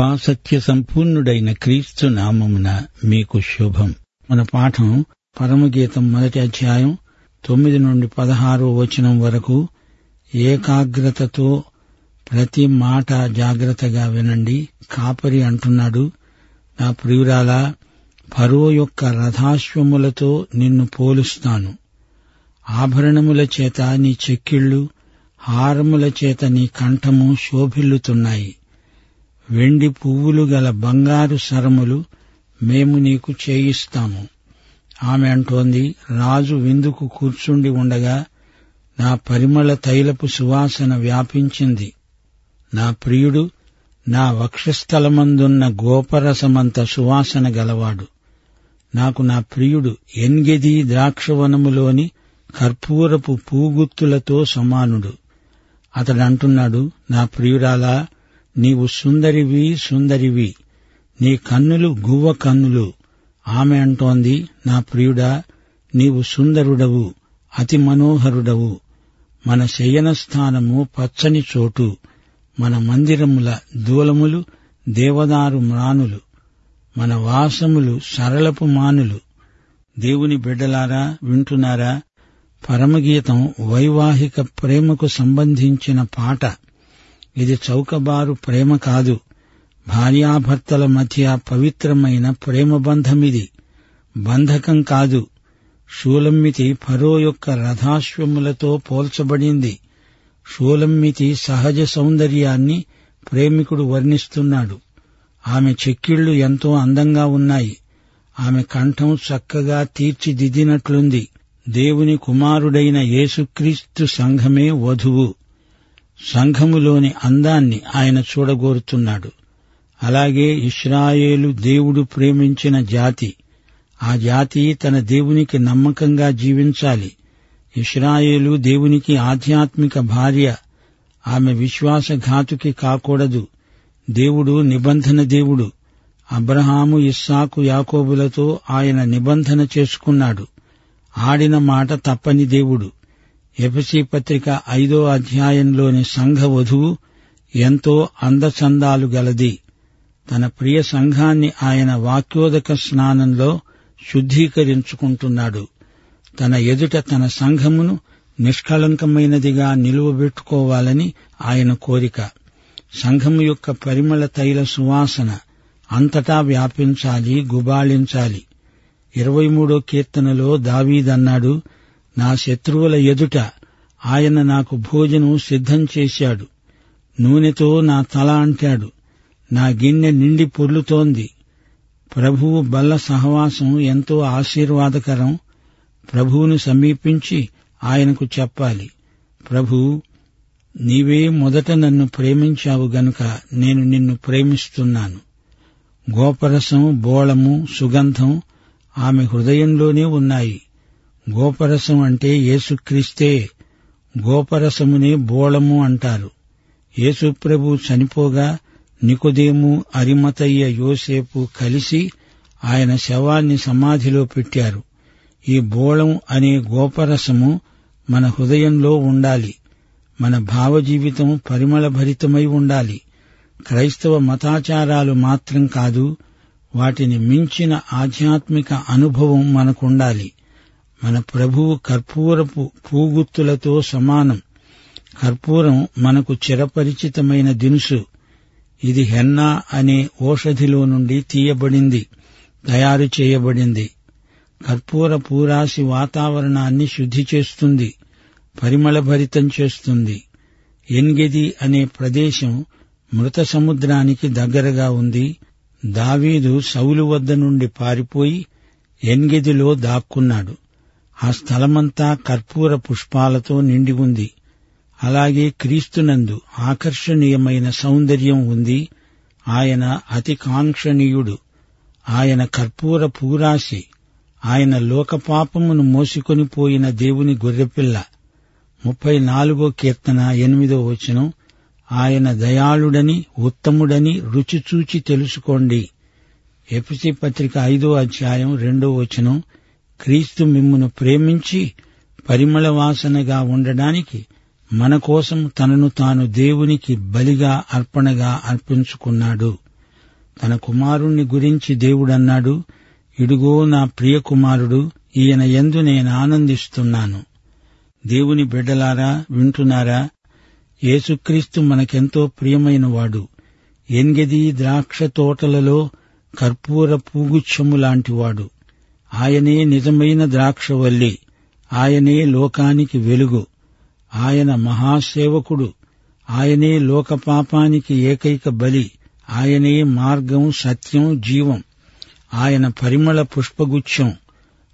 కృపాసత్య సంపూర్ణుడైన క్రీస్తు నామమున మీకు శుభం. మన పాఠం పరమగీతం మొదటి అధ్యాయం తొమ్మిది నుండి పదహారో వచనం వరకు ఏకాగ్రతతో ప్రతి మాట జాగ్రత్తగా వినండి. కాపరి అంటున్నాడు నా ప్రియురాలా ఫరో యొక్క రథాశ్వములతో నిన్ను పోలుస్తాను. ఆభరణముల చేత నీ చెక్కిళ్ళు హారముల చేత నీ కంఠము శోభిల్లుతున్నాయి. వెండి పువ్వులు గల బంగారు సరములు మేము నీకు చేయిస్తాము. ఆమె అంటోంది రాజు విందుకు కూర్చుండి ఉండగా నా పరిమళ తైలపు సువాసన వ్యాపించింది. నా ప్రియుడు నా వక్షస్థలమందున్న గోపరసమంత సువాసన గలవాడు. నాకు నా ప్రియుడు ఎన్గెది ద్రాక్షవనములోని కర్పూరపు పూగుత్తులతో సమానుడు. అతడంటున్నాడు నా ప్రియురాలా నీవు సుందరివి సుందరివి. నీ కన్నులు గువ్వ కన్నులు. ఆమె అంటోంది నా ప్రియుడా నీవు సుందరుడవు అతి మనోహరుడవు. మన శయన స్థానము పచ్చని చోటు. మన మందిరముల దూలములు దేవదారు మ్రానులు. మన వాసములు సరళపు మానులు. దేవుని బిడ్డలారా వింటున్నారా? పరమగీతం వైవాహిక ప్రేమకు సంబంధించిన పాట. ఇది చౌకబారు ప్రేమ కాదు. భార్యాభర్తల మధ్య పవిత్రమైన ప్రేమబంధమిది బంధకం కాదు. షూలమ్మితి ఫరో యొక్క రథాశ్వములతో పోల్చబడింది. షూలమ్మితి సహజ సౌందర్యాన్ని ప్రేమికుడు వర్ణిస్తున్నాడు. ఆమె చెక్కిళ్ళు ఎంతో అందంగా ఉన్నాయి. ఆమె కంఠం చక్కగా తీర్చిదిద్దినట్లుంది. దేవుని కుమారుడైన యేసుక్రీస్తు సంఘమే వధువు. సంఘములోని అందాన్ని ఆయన చూడగోరుతున్నాడు. అలాగే ఇస్రాయేలు దేవుడు ప్రేమించిన జాతి ఆ జాతి తన దేవునికి నమ్మకంగా జీవించాలి. ఇస్రాయేలు దేవునికి ఆధ్యాత్మిక భార్య ఆమె విశ్వాసఘాతుకి కాకూడదు. దేవుడు నిబంధన దేవుడు. అబ్రహాము ఇస్సాకు యాకోబులతో ఆయన నిబంధన చేసుకున్నాడు. ఆడిన మాట తప్పని దేవుడు. ఎఫసి పత్రిక ఐదో అధ్యాయంలోని సంఘ వధువు ఎంతో అందచందాలు గలది. తన ప్రియ సంఘాన్ని ఆయన వాక్యోదక స్నానంలో శుద్ధీకరించుకుంటున్నాడు. తన ఎదుట తన సంఘమును నిష్కళంకమైనదిగా నిలువబెట్టుకోవాలని ఆయన కోరిక. సంఘము యొక్క పరిమళ తైల సువాసన అంతటా వ్యాపించాలి గుబాళించాలి. ఇరవై మూడో కీర్తనలో దావీదన్నాడు నా శత్రువుల ఎదుట ఆయన నాకు భోజనం సిద్ధం చేశాడు. నూనెతో నా తల అంటాడు. నా గిన్నె నిండి పొర్లుతోంది. ప్రభువు బల్ల సహవాసం ఎంతో ఆశీర్వాదకరం. ప్రభువును సమీపించి ఆయనకు చెప్పాలి. ప్రభు నీవే మొదట నన్ను ప్రేమించావు గనుక నేను నిన్ను ప్రేమిస్తున్నాను. గోపరసం బోళము సుగంధం ఆమె హృదయంలోనే ఉన్నాయి. గోపరసం అంటే యేసుక్రీస్తే. గోపరసమునే బోళము అంటారు. యేసుప్రభు చనిపోగా నికుదేము అరిమతయ్య యోసేపు కలిసి ఆయన శవాన్ని సమాధిలో పెట్టారు. ఈ బోళం అనే గోపరసము మన హృదయంలో ఉండాలి. మన భావజీవితం పరిమళభరితమై ఉండాలి. క్రైస్తవ మతాచారాలు మాత్రం కాదు వాటిని మించిన ఆధ్యాత్మిక అనుభవం మనకుండాలి. మన ప్రభువు కర్పూరపు పూగుత్తులతో సమానం. కర్పూరం మనకు చిరపరిచితమైన దినుసు. ఇది హెన్నా అనే ఓషధిలో నుండి తీయబడింది తయారు చేయబడింది. కర్పూర పూరాసి వాతావరణాన్ని శుద్ధి చేస్తుంది పరిమళభరితం చేస్తుంది. ఎన్గెది అనే ప్రదేశం మృత సముద్రానికి దగ్గరగా ఉంది. దావీదు సౌలు వద్ద నుండి పారిపోయి ఎన్గెదిలో దాక్కున్నాడు. ఆ స్థలమంతా కర్పూర పుష్పాలతో నిండి ఉంది అలాగే క్రీస్తునందు ఆకర్షణీయమైన సౌందర్యం ఉంది. ఆయన అతి కాంక్షణీయుడు. ఆయన కర్పూర పూరాశి. ఆయన లోకపాపమును మోసుకొని పోయిన దేవుని గొర్రెపిల్ల. ముప్పై నాలుగో కీర్తన ఎనిమిదో వచనం. ఆయన దయాళుడని ఉత్తముడని రుచిచూచి తెలుసుకోండి. ఎపిసి పత్రిక ఐదో అధ్యాయం రెండో వచనం. క్రీస్తు మిమ్మును ప్రేమించి పరిమళ వాసనగా ఉండడానికి మన కోసం తనను తాను దేవునికి బలిగా అర్పణగా అర్పించుకున్నాడు. తన కుమారుణ్ణి గురించి దేవుడన్నాడు. ఇడుగో నా ప్రియ కుమారుడు ఈయన ఎందు నేను ఆనందిస్తున్నాను. దేవుని బిడ్డలారా వింటున్నారా? యేసుక్రీస్తు మనకెంతో ప్రియమైనవాడు. ఎన్గది ద్రాక్ష తోటలలో కర్పూర పూగుచ్చము లాంటివాడు. ఆయనే నిజమైన ద్రాక్షవల్లి ఆయనే లోకానికి వెలుగు ఆయన మహాసేవకుడు ఆయనే లోకపాపానికి ఏకైక బలి ఆయనే మార్గం సత్యం జీవం. ఆయన పరిమళ పుష్పగుచ్ఛం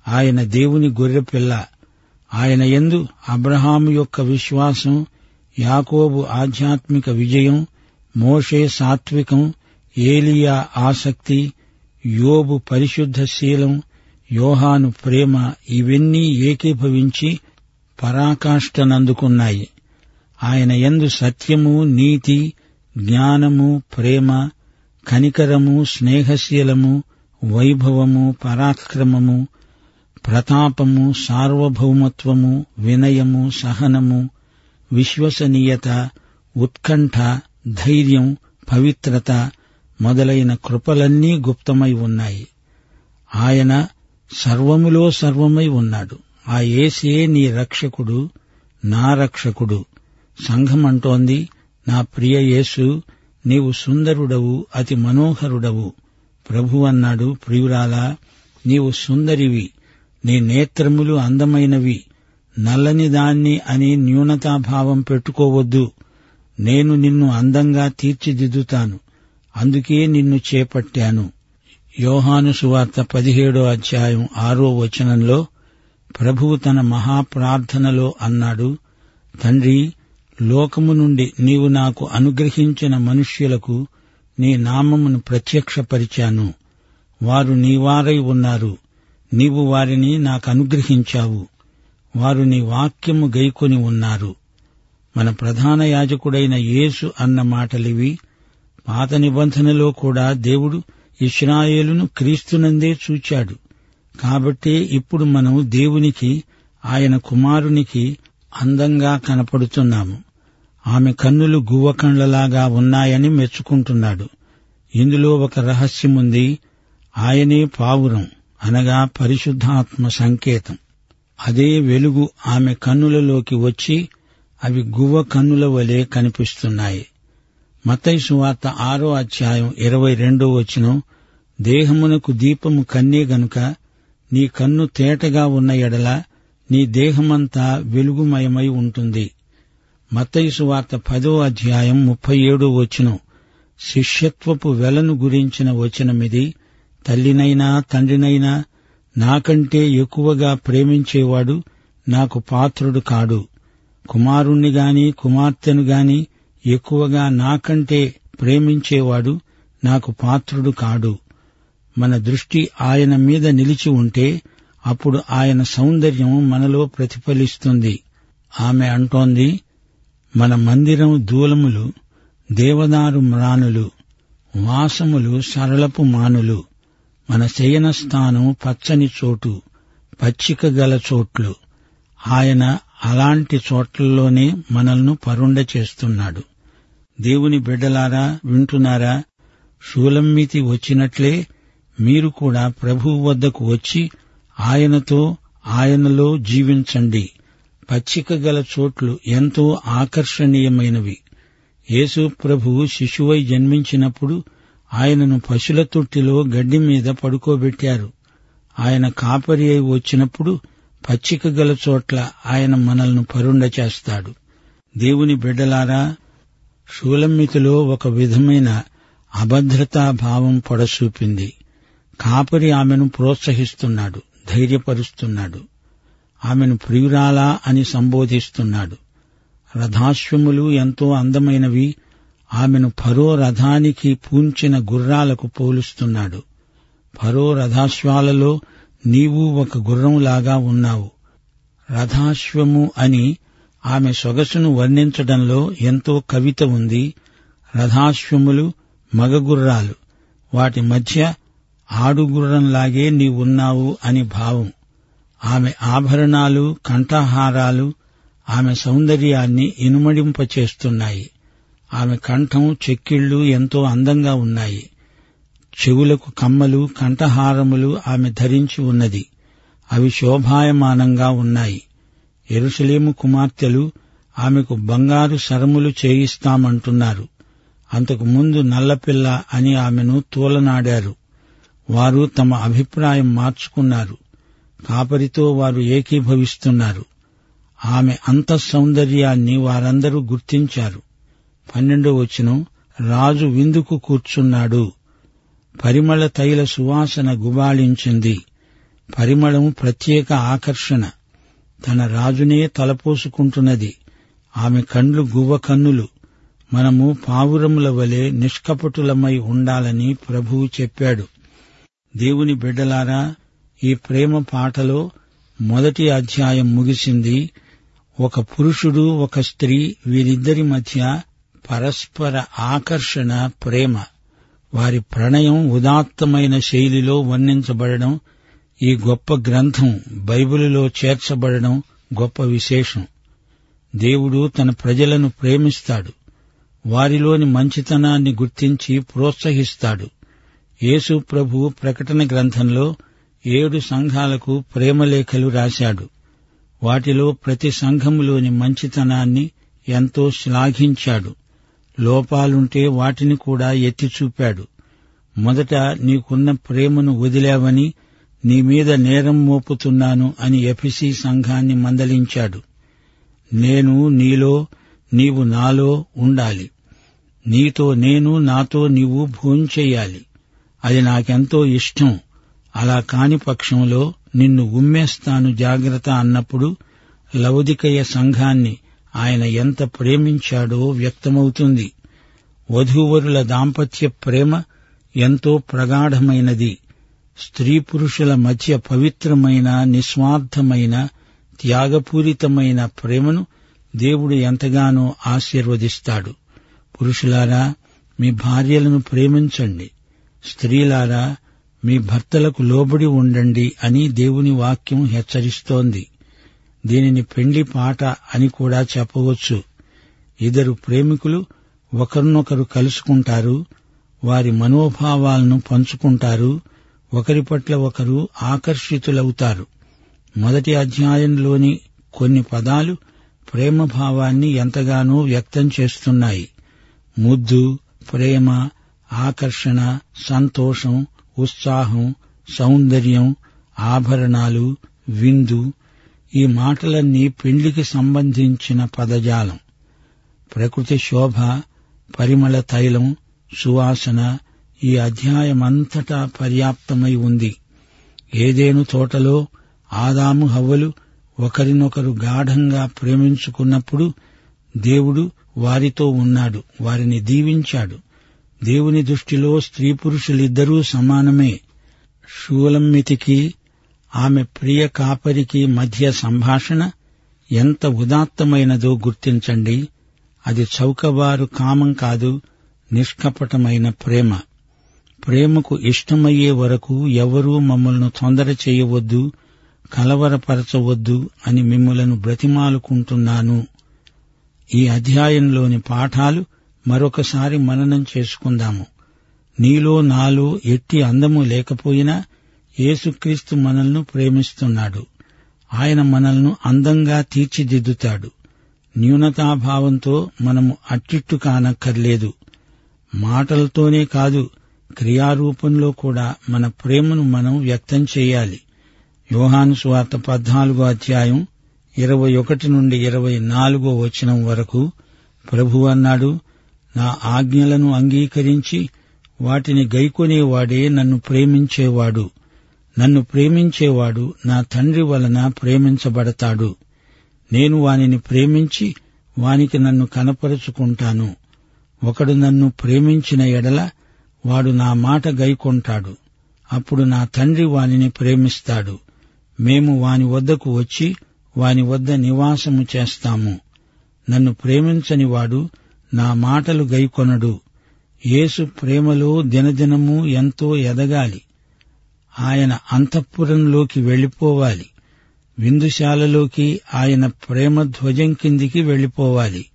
ఆయన దేవుని గొర్రెపిల్ల ఆయన ఎందు అబ్రహాము యొక్క విశ్వాసం యాకోబు ఆధ్యాత్మిక విజయం మోషే సాత్వికం ఏలియా ఆసక్తి యోబు పరిశుద్ధ శీలం యోహాను ప్రేమ ఇవన్నీ ఏకీభవించి పరాకాష్ఠనందుకున్నాయి. ఆయన ఎందు సత్యము నీతి జ్ఞానము ప్రేమ కనికరము స్నేహశీలము వైభవము పరాక్రమము ప్రతాపము సార్వభౌమత్వము వినయము సహనము విశ్వసనీయత ఉత్కంఠ ధైర్యం పవిత్రత మొదలైన కృపలన్నీ గుప్తమై ఉన్నాయి. ఆయన సర్వములో సర్వమై ఉన్నాడు. ఆ ఏసే నీ రక్షకుడు నా రక్షకుడు. సంఘమంటోంది నా ప్రియ యేసు నీవు సుందరుడవు అతి మనోహరుడవు. ప్రభు అన్నాడు ప్రియురాలా నీవు సుందరివి నీ నేత్రములు అందమైనవి. నల్లని దాన్ని అని న్యూనతాభావం పెట్టుకోవద్దు. నేను నిన్ను అందంగా తీర్చిదిద్దుతాను. అందుకే నిన్ను చేపట్టాను. యోహాను సువార్త పదిహేడో అధ్యాయం ఆరో వచనంలో ప్రభువు తన మహాప్రార్థనలో అన్నాడు తండ్రి లోకము నుండి నీవు నాకు అనుగ్రహించిన మనుష్యులకు నీ నామమును ప్రత్యక్షపరిచాను. వారు నీవారై ఉన్నారు. నీవు వారిని నాకు అనుగ్రహించావు. వారు నీ వాక్యము గైకొని ఉన్నారు. మన ప్రధాన యాజకుడైన యేసు అన్న మాటలివి పాత నిబంధనలో కూడా దేవుడు ఇస్రాయేలును క్రీస్తునందే చూచాడు. కాబట్టే ఇప్పుడు మనం దేవునికి ఆయన కుమారునికి అందంగా కనపడుతున్నాము. ఆమె కన్నులు గువ్వ కండ్లలాగా ఉన్నాయని మెచ్చుకుంటున్నాడు. ఇందులో ఒక రహస్యముంది ఆయనే పావురం అనగా పరిశుద్ధాత్మ సంకేతం. అదే వెలుగు ఆమె కన్నులలోకి వచ్చి అవి గువ్వ కన్నుల వలె కనిపిస్తున్నాయి. మతైసు వార్త ఆరో అధ్యాయం ఇరవై రెండో వచనం దేహమునకు దీపము కన్నే గనుక నీ కన్ను తేటగా ఉన్న ఎడల నీ దేహమంతా వెలుగుమయమై ఉంటుంది. మతైసు వార్త పదో అధ్యాయం ముప్పై ఏడో వచనం శిష్యత్వపు వెలను గురించిన వచనమిది తల్లినైనా తండ్రినైనా నాకంటే ఎక్కువగా ప్రేమించేవాడు నాకు పాత్రుడు కాడు. కుమారుణ్ణి గాని కుమార్తెను గాని ఎక్కువగా నాకంటే ప్రేమించేవాడు నాకు పాత్రుడు కాడు. మన దృష్టి ఆయన మీద నిలిచి ఉంటే అప్పుడు ఆయన సౌందర్యం మనలో ప్రతిఫలిస్తుంది. ఆమె అంటోంది మన మందిరం దూలములు దేవదారు మ్రానులు వాసములు సరళపు మానులు. మన శయన స్థానం పచ్చని చోటు పచ్చిక గల చోట్లు. ఆయన అలాంటి చోట్లలోనే మనల్ని పరుండ చేస్తున్నాడు. దేవుని బిడ్డలారా వింటున్నారా? షూలమ్మితి వచ్చినట్లే మీరు కూడా ప్రభువు వద్దకు వచ్చి ఆయనతో ఆయనలో జీవించండి. పచ్చిక గల చోట్లు ఎంతో ఆకర్షణీయమైనవి. యేసు ప్రభువు శిశువై జన్మించినప్పుడు ఆయనను పశుల తొట్టిలో గడ్డి మీద పడుకోబెట్టారు. ఆయన కాపరి అయి వచ్చినప్పుడు పచ్చిక గల చోట్ల ఆయన మనల్ని పరుండ చేస్తాడు దేవుని బిడ్డలారా షూలమ్మితిలో ఒక విధమైన అభద్రతా భావం పొడసూపింది కాపరి ఆమెను ప్రోత్సహిస్తున్నాడు ధైర్యపరుస్తున్నాడు. ఆమెను ప్రియురాలా అని సంబోధిస్తున్నాడు. రథాశ్వములు ఎంతో అందమైనవి ఆమెను ఫరో రథానికి పూంచిన గుర్రాలకు పోలుస్తున్నాడు. ఫరో రథాశ్వాలలో నీవు ఒక గుర్రంలాగా ఉన్నావు. రథాశ్వము అని ఆమె సొగసును వర్ణించడంలో ఎంతో కవిత ఉంది. రథాశ్వములు మగగుర్రాలు. వాటి మధ్య ఆడుగుర్రంలాగే నీవున్నావు అని భావం. ఆమె ఆభరణాలు కంఠహారాలు ఆమె సౌందర్యాన్ని ఇనుమడింపచేస్తున్నాయి. ఆమె కంఠం చెక్కిళ్ళు ఎంతో అందంగా ఉన్నాయి. చెవులకు కమ్మలు కంఠహారములు ఆమె ధరించి ఉన్నది. అవి శోభాయమానంగా ఉన్నాయి. ఎరుసలేము కుమార్తెలు ఆమెకు బంగారు శరములు చేయిస్తామంటున్నారు. అంతకు ముందు నల్లపిల్ల అని ఆమెను తూలనాడారు. వారు తమ అభిప్రాయం మార్చుకున్నారు. కాపరితో వారు ఏకీభవిస్తున్నారు. ఆమె అంత సౌందర్యాన్ని వారందరూ గుర్తించారు. పన్నెండో వచనం రాజు విందుకు కూర్చున్నాడు. పరిమళ తైల సువాసన గుబాళించింది. పరిమళం ప్రత్యేక ఆకర్షణ. తన రాజునే తలపోసుకుంటున్నది. ఆమె కండ్లు గువ్వ కన్నులు. మనము పావురముల వలె నిష్కపటులమై ఉండాలని ప్రభువు చెప్పాడు. దేవుని బిడ్డలారా ఈ ప్రేమ పాటలో మొదటి అధ్యాయం ముగిసింది. ఒక పురుషుడు ఒక స్త్రీ వీరిద్దరి మధ్య పరస్పర ఆకర్షణ ప్రేమ. వారి ప్రణయం ఉదాత్తమైన శైలిలో వర్ణించబడడం ఈ గొప్ప గ్రంథం బైబిలులో చేర్చబడడం గొప్ప విశేషం. దేవుడు తన ప్రజలను ప్రేమిస్తాడు. వారిలోని మంచితనాన్ని గుర్తించి ప్రోత్సహిస్తాడు. యేసు ప్రభు ప్రకటన గ్రంథంలో ఏడు సంఘాలకు ప్రేమలేఖలు రాశాడు. వాటిలో ప్రతి సంఘములోని మంచితనాన్ని ఎంతో శ్లాఘించాడు. లోపాలుంటే వాటిని కూడా ఎత్తి చూపాడు మొదట నీకున్న ప్రేమను వదిలావని నీ మీద నేరం మోపుతున్నాను అని ఎఫిసి సంఘాన్ని మందలించాడు. నేను నీలో నీవు నాలో ఉండాలి. నీతో నేను నాతో నీవు భోంచెయ్యాలి అది నాకెంతో ఇష్టం. అలా కాని పక్షంలో నిన్ను ఉమ్మేస్తాను జాగ్రత్త అన్నప్పుడు లౌదికయ సంఘాన్ని ఆయన ఎంత ప్రేమించాడో వ్యక్తమవుతుంది. వధూవరుల దాంపత్య ప్రేమ ఎంతో ప్రగాఢమైనది. స్త్రీ పురుషుల మధ్య పవిత్రమైన నిస్వార్థమైన త్యాగపూరితమైన ప్రేమను దేవుడు ఎంతగానో ఆశీర్వదిస్తాడు. పురుషులారా మీ భార్యలను ప్రేమించండి. స్త్రీలారా మీ భర్తలకు లోబడి ఉండండి అని దేవుని వాక్యం హెచ్చరిస్తోంది. దీనిని పెండ్లి పాట అని కూడా చెప్పవచ్చు. ఇద్దరు ప్రేమికులు ఒకరినొకరు కలుసుకుంటారు వారి మనోభావాలను పంచుకుంటారు ఒకరి పట్ల ఒకరు ఆకర్షితులవుతారు. మొదటి అధ్యాయంలోని కొన్ని పదాలు ప్రేమ భావాన్ని ఎంతగానో వ్యక్తం చేస్తున్నాయి. ముద్దు ప్రేమ ఆకర్షణ సంతోషం ఉత్సాహం సౌందర్యం ఆభరణాలు విందు ఈ మాటలన్నీ పెండ్లికి సంబంధించిన పదజాలం. ప్రకృతి శోభ పరిమళ తైలం సువాసన ఈ అధ్యాయమంతటా పర్యాప్తమై ఉంది. ఏదేను తోటలో ఆదాము హవ్వలు ఒకరినొకరు గాఢంగా ప్రేమించుకున్నప్పుడు దేవుడు వారితో ఉన్నాడు వారిని దీవించాడు. దేవుని దృష్టిలో స్త్రీ పురుషులిద్దరూ సమానమే. షూలమ్మితికి ఆమె ప్రియ కాపరికి మధ్య సంభాషణ ఎంత ఉదాత్తమైనదో గుర్తించండి. అది చౌకబారు కామం కాదు నిష్కపటమైన ప్రేమ. ప్రేమకు ఇష్టమయ్యే వరకు ఎవరూ మమ్మల్ని తొందర చేయవద్దు కలవరపరచవద్దు అని మిమ్మలను బ్రతిమాలుకుంటున్నాను. ఈ అధ్యాయంలోని పాఠాలు మరొకసారి మననం చేసుకుందాము. నీలో నాలో ఎట్టి అందము లేకపోయినా యేసుక్రీస్తు మనల్ని ప్రేమిస్తున్నాడు. ఆయన మనల్ని అందంగా తీర్చిదిద్దుతాడు. న్యూనతాభావంతో మనము అట్టిట్టు కానక్కర్లేదు. మాటలతోనే కాదు క్రియారూపంలో కూడా మన ప్రేమను మనం వ్యక్తం చేయాలి. యోహాను స్వార్త పద్నాలుగో అధ్యాయం ఇరవై ఒకటి నుండి ఇరవై నాలుగో వచనం వరకు ప్రభు అన్నాడు నా ఆజ్ఞలను అంగీకరించి వాటిని గైకొనేవాడే నన్ను ప్రేమించేవాడు. నన్ను ప్రేమించేవాడు నా తండ్రి వలన ప్రేమించబడతాడు. నేను వానిని ప్రేమించి వానికి నన్ను కనపరుచుకుంటాను. ఒకడు నన్ను ప్రేమించిన ఎడల వాడు నా మాట గైకొంటాడు. అప్పుడు నా తండ్రి వానిని ప్రేమిస్తాడు. మేము వాని వద్దకు వచ్చి వాని వద్ద నివాసము చేస్తాము. నన్ను ప్రేమించని వాడు నా మాటలు గైకొనడు. యేసు ప్రేమలో దినదినము ఎంతో ఎదగాలి. ఆయన అంతఃపురంలోకి వెళ్ళిపోవాలి విందుశాలలోకి ఆయన ప్రేమ ధ్వజం కిందికి వెళ్ళిపోవాలి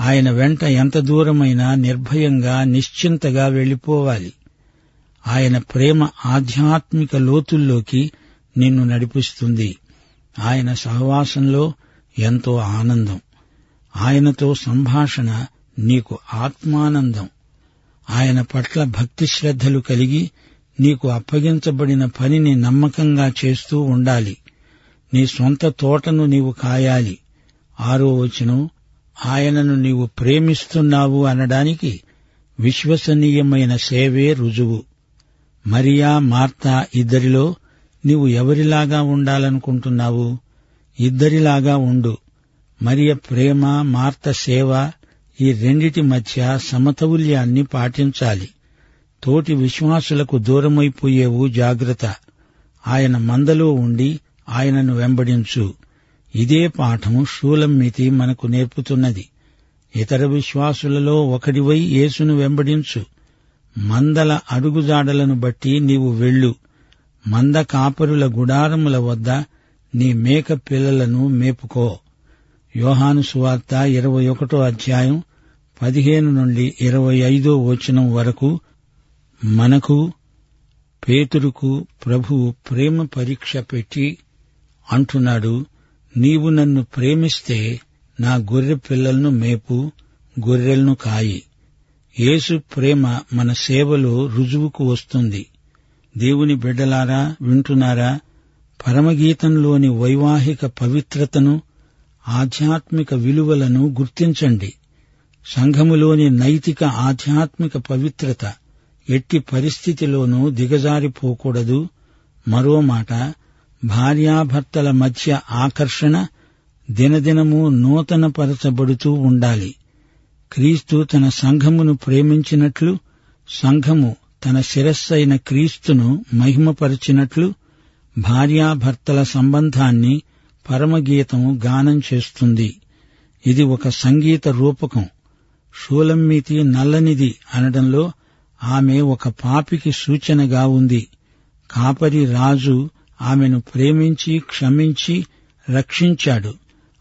ఆయన వెంట ఎంత దూరమైనా నిర్భయంగా నిశ్చింతగా వెళ్ళిపోవాలి ఆయన ప్రేమ ఆధ్యాత్మిక లోతుల్లోకి నిన్ను నడిపిస్తుంది. ఆయన సహవాసంలో ఎంతో ఆనందం. ఆయనతో సంభాషణ నీకు ఆత్మానందం. ఆయన పట్ల భక్తి శ్రద్ధలు కలిగి నీకు అప్పగించబడిన పనిని నమ్మకంగా చేస్తూ ఉండాలి. నీ సొంత తోటను నీవు కాయాలి. ఆరో వచనం ఆయనను నీవు ప్రేమిస్తున్నావు అనడానికి విశ్వసనీయమైన సేవే రుజువు. మరియా మార్తా ఇద్దరిలో నీవు ఎవరిలాగా ఉండాలనుకుంటున్నావు? ఇద్దరిలాగా ఉండు. మరియ ప్రేమ మార్త సేవ ఈ రెండిటి మధ్య సమతౌల్యాన్ని పాటించాలి. తోటి విశ్వాసులకు దూరమైపోయేవు జాగ్రత్త. ఆయన మందలో ఉండి ఆయనను వెంబడించు. ఇదే పాఠం షూలమ్మితి మనకు నేర్పుతున్నది. ఇతర విశ్వాసులలో ఒకడివై యేసును వెంబడించు. మందల అడుగుజాడలను బట్టి నీవు వెళ్ళు. మంద కాపరుల గుడారముల వద్ద నీ మేక పిల్లలను మేపుకో. యోహాను సువార్త ఇరవై ఒకటో అధ్యాయం పదిహేను నుండి ఇరవై ఐదో వచనం వరకు మనకు పేతురుకు ప్రభువు ప్రేమ పరీక్ష పెట్టి అంటున్నాడు నీవు నన్ను ప్రేమిస్తే నా గొర్రె పిల్లలను మేపు గొర్రెలను కాయి. యేసు ప్రేమ మన సేవలో రుజువుకు వస్తుంది. దేవుని బిడ్డలారా వింటున్నారా? పరమగీతంలోని వైవాహిక పవిత్రతను ఆధ్యాత్మిక విలువలను గుర్తించండి. సంఘములోని నైతిక ఆధ్యాత్మిక పవిత్రత ఎట్టి పరిస్థితిలోనూ దిగజారిపోకూడదు. మరో మాట భార్యాభర్తల మధ్య ఆకర్షణ దినదినము నూతనపరచబడుతూ ఉండాలి. క్రీస్తు తన సంఘమును ప్రేమించినట్లు సంఘము తన శిరస్సైన క్రీస్తును మహిమపరిచినట్లు భార్యాభర్తల సంబంధాన్ని పరమగీతం గానం చేస్తుంది. ఇది ఒక సంగీత రూపకం. షూలమ్మితి నల్లనిది అనడంలో ఆమె ఒక పాపికి సూచనగా ఉంది. కాపరి రాజు ఆమెను ప్రేమించి క్షమించి రక్షించాడు.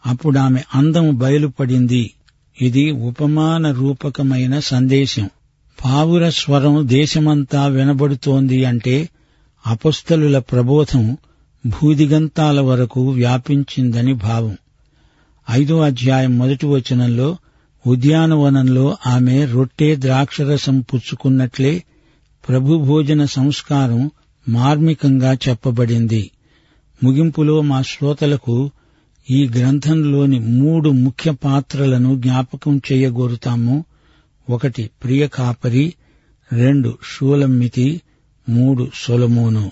అప్పుడు ఆమె అందం బయలుపడింది. ఇది ఉపమాన రూపకమైన సందేశం. పావుర స్వరం దేశమంతా వినబడుతోంది అంటే అపస్థలుల ప్రబోధం భూదిగంతాల వరకు వ్యాపించిందని భావం. ఐదో అధ్యాయం మొదటి వచనంలో ఉద్యానవనంలో ఆమె రొట్టె ద్రాక్షరసం పుచ్చుకున్నట్లే ప్రభు భోజన సంస్కారం మార్మికంగా చెప్పబడింది. ముగింపులో మా శ్రోతలకు ఈ గ్రంథంలోని మూడు ముఖ్య పాత్రలను జ్ఞాపకం చేయగోరుతాము. ఒకటి ప్రియ కాపరి రెండు షూలమ్మితి మూడు సొలమోను.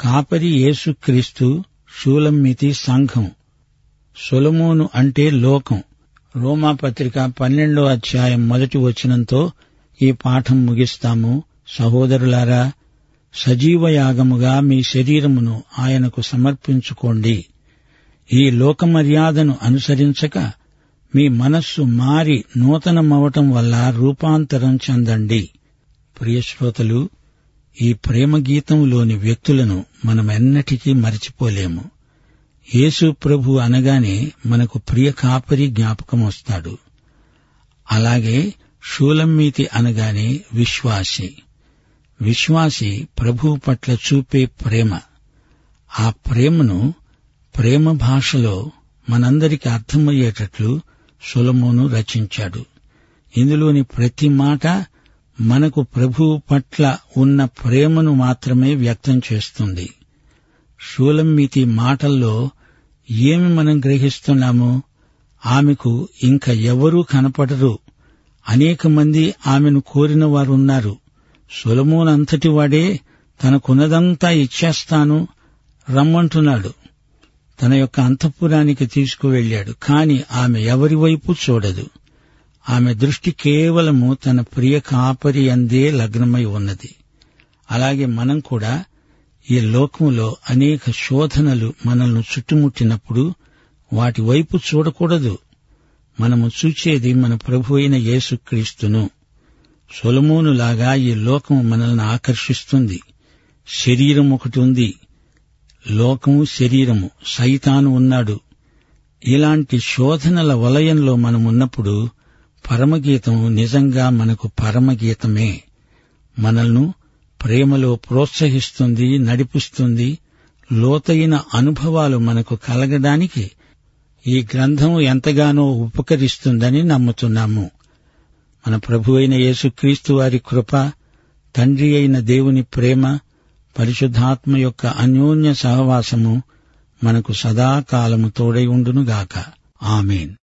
కాపరి యేసుక్రీస్తు షూలమ్మితి సంఘం. సొలమోను అంటే లోకం. రోమాపత్రిక పన్నెండో అధ్యాయం మొదటి వచనంతో ఈ పాఠం ముగిస్తాము. సహోదరులారా సజీవయాగముగా మీ శరీరమును ఆయనకు సమర్పించుకోండి. ఈ లోకమర్యాదను అనుసరించక మీ మనస్సు మారి నూతనమవటం వల్ల రూపాంతరం చెందండి. ప్రియశ్రోతలు ఈ ప్రేమ గీతంలోని వ్యక్తులను మనమెన్నటికీ మరిచిపోలేము. యేసు ప్రభు అనగానే మనకు ప్రియ కాపరి జ్ఞాపకం వస్తాడు అలాగే షూలమ్మీతి అనగానే విశ్వాసి. విశ్వాసి ప్రభు పట్ల చూపే ప్రేమ. ఆ ప్రేమను ప్రేమ భాషలో మనందరికి అర్థమయ్యేటట్లు సులమోను రచించాడు. ఇందులోని ప్రతి మాట మనకు ప్రభువు పట్ల ఉన్న ప్రేమను మాత్రమే వ్యక్తం చేస్తుంది. షూలమ్మితి మాటల్లో ఏమి మనం గ్రహిస్తున్నాము ఆమెకు ఇంకా ఎవరూ కనపడరు. అనేక మంది ఆమెను కోరిన వారున్నారు. సొలమోనంతటి వాడే తనకున్నదంతా ఇచ్చేస్తాను రమ్మంటున్నాడు. తన యొక్క అంతఃపురానికి తీసుకువెళ్ళాడు కాని ఆమె ఎవరి వైపు చూడదు. ఆమె దృష్టి కేవలము తన ప్రియ కాపరి అందే లగ్నమై ఉన్నది. అలాగే మనం కూడా ఈ లోకంలో అనేక శోధనలు మనల్ని చుట్టుముట్టినప్పుడు వాటి వైపు చూడకూడదు. మనము చూచేది మన ప్రభు అయిన యేసుక్రీస్తును. సొలమోనులాగా ఈ లోకం మనల్ని ఆకర్షిస్తుంది. శరీరం ఒకటి ఉంది. లోకము శరీరము. సైతాను ఉన్నాడు. ఇలాంటి శోధనల వలయంలో మనమున్నప్పుడు పరమగీతం నిజంగా మనకు పరమగీతమే. మనల్ని ప్రేమలో ప్రోత్సహిస్తుంది నడిపిస్తుంది. లోతైన అనుభవాలు మనకు కలగడానికి ఈ గ్రంథం ఎంతగానో ఉపకరిస్తుందని నమ్ముతున్నాము. మన ప్రభు అయిన యేసుక్రీస్తు వారి కృప తండ్రి అయిన దేవుని ప్రేమ పరిశుద్ధాత్మ యొక్క అన్యోన్య సహవాసము మనకు సదాకాలము తోడై ఉండునుగాక. ఆమెన్.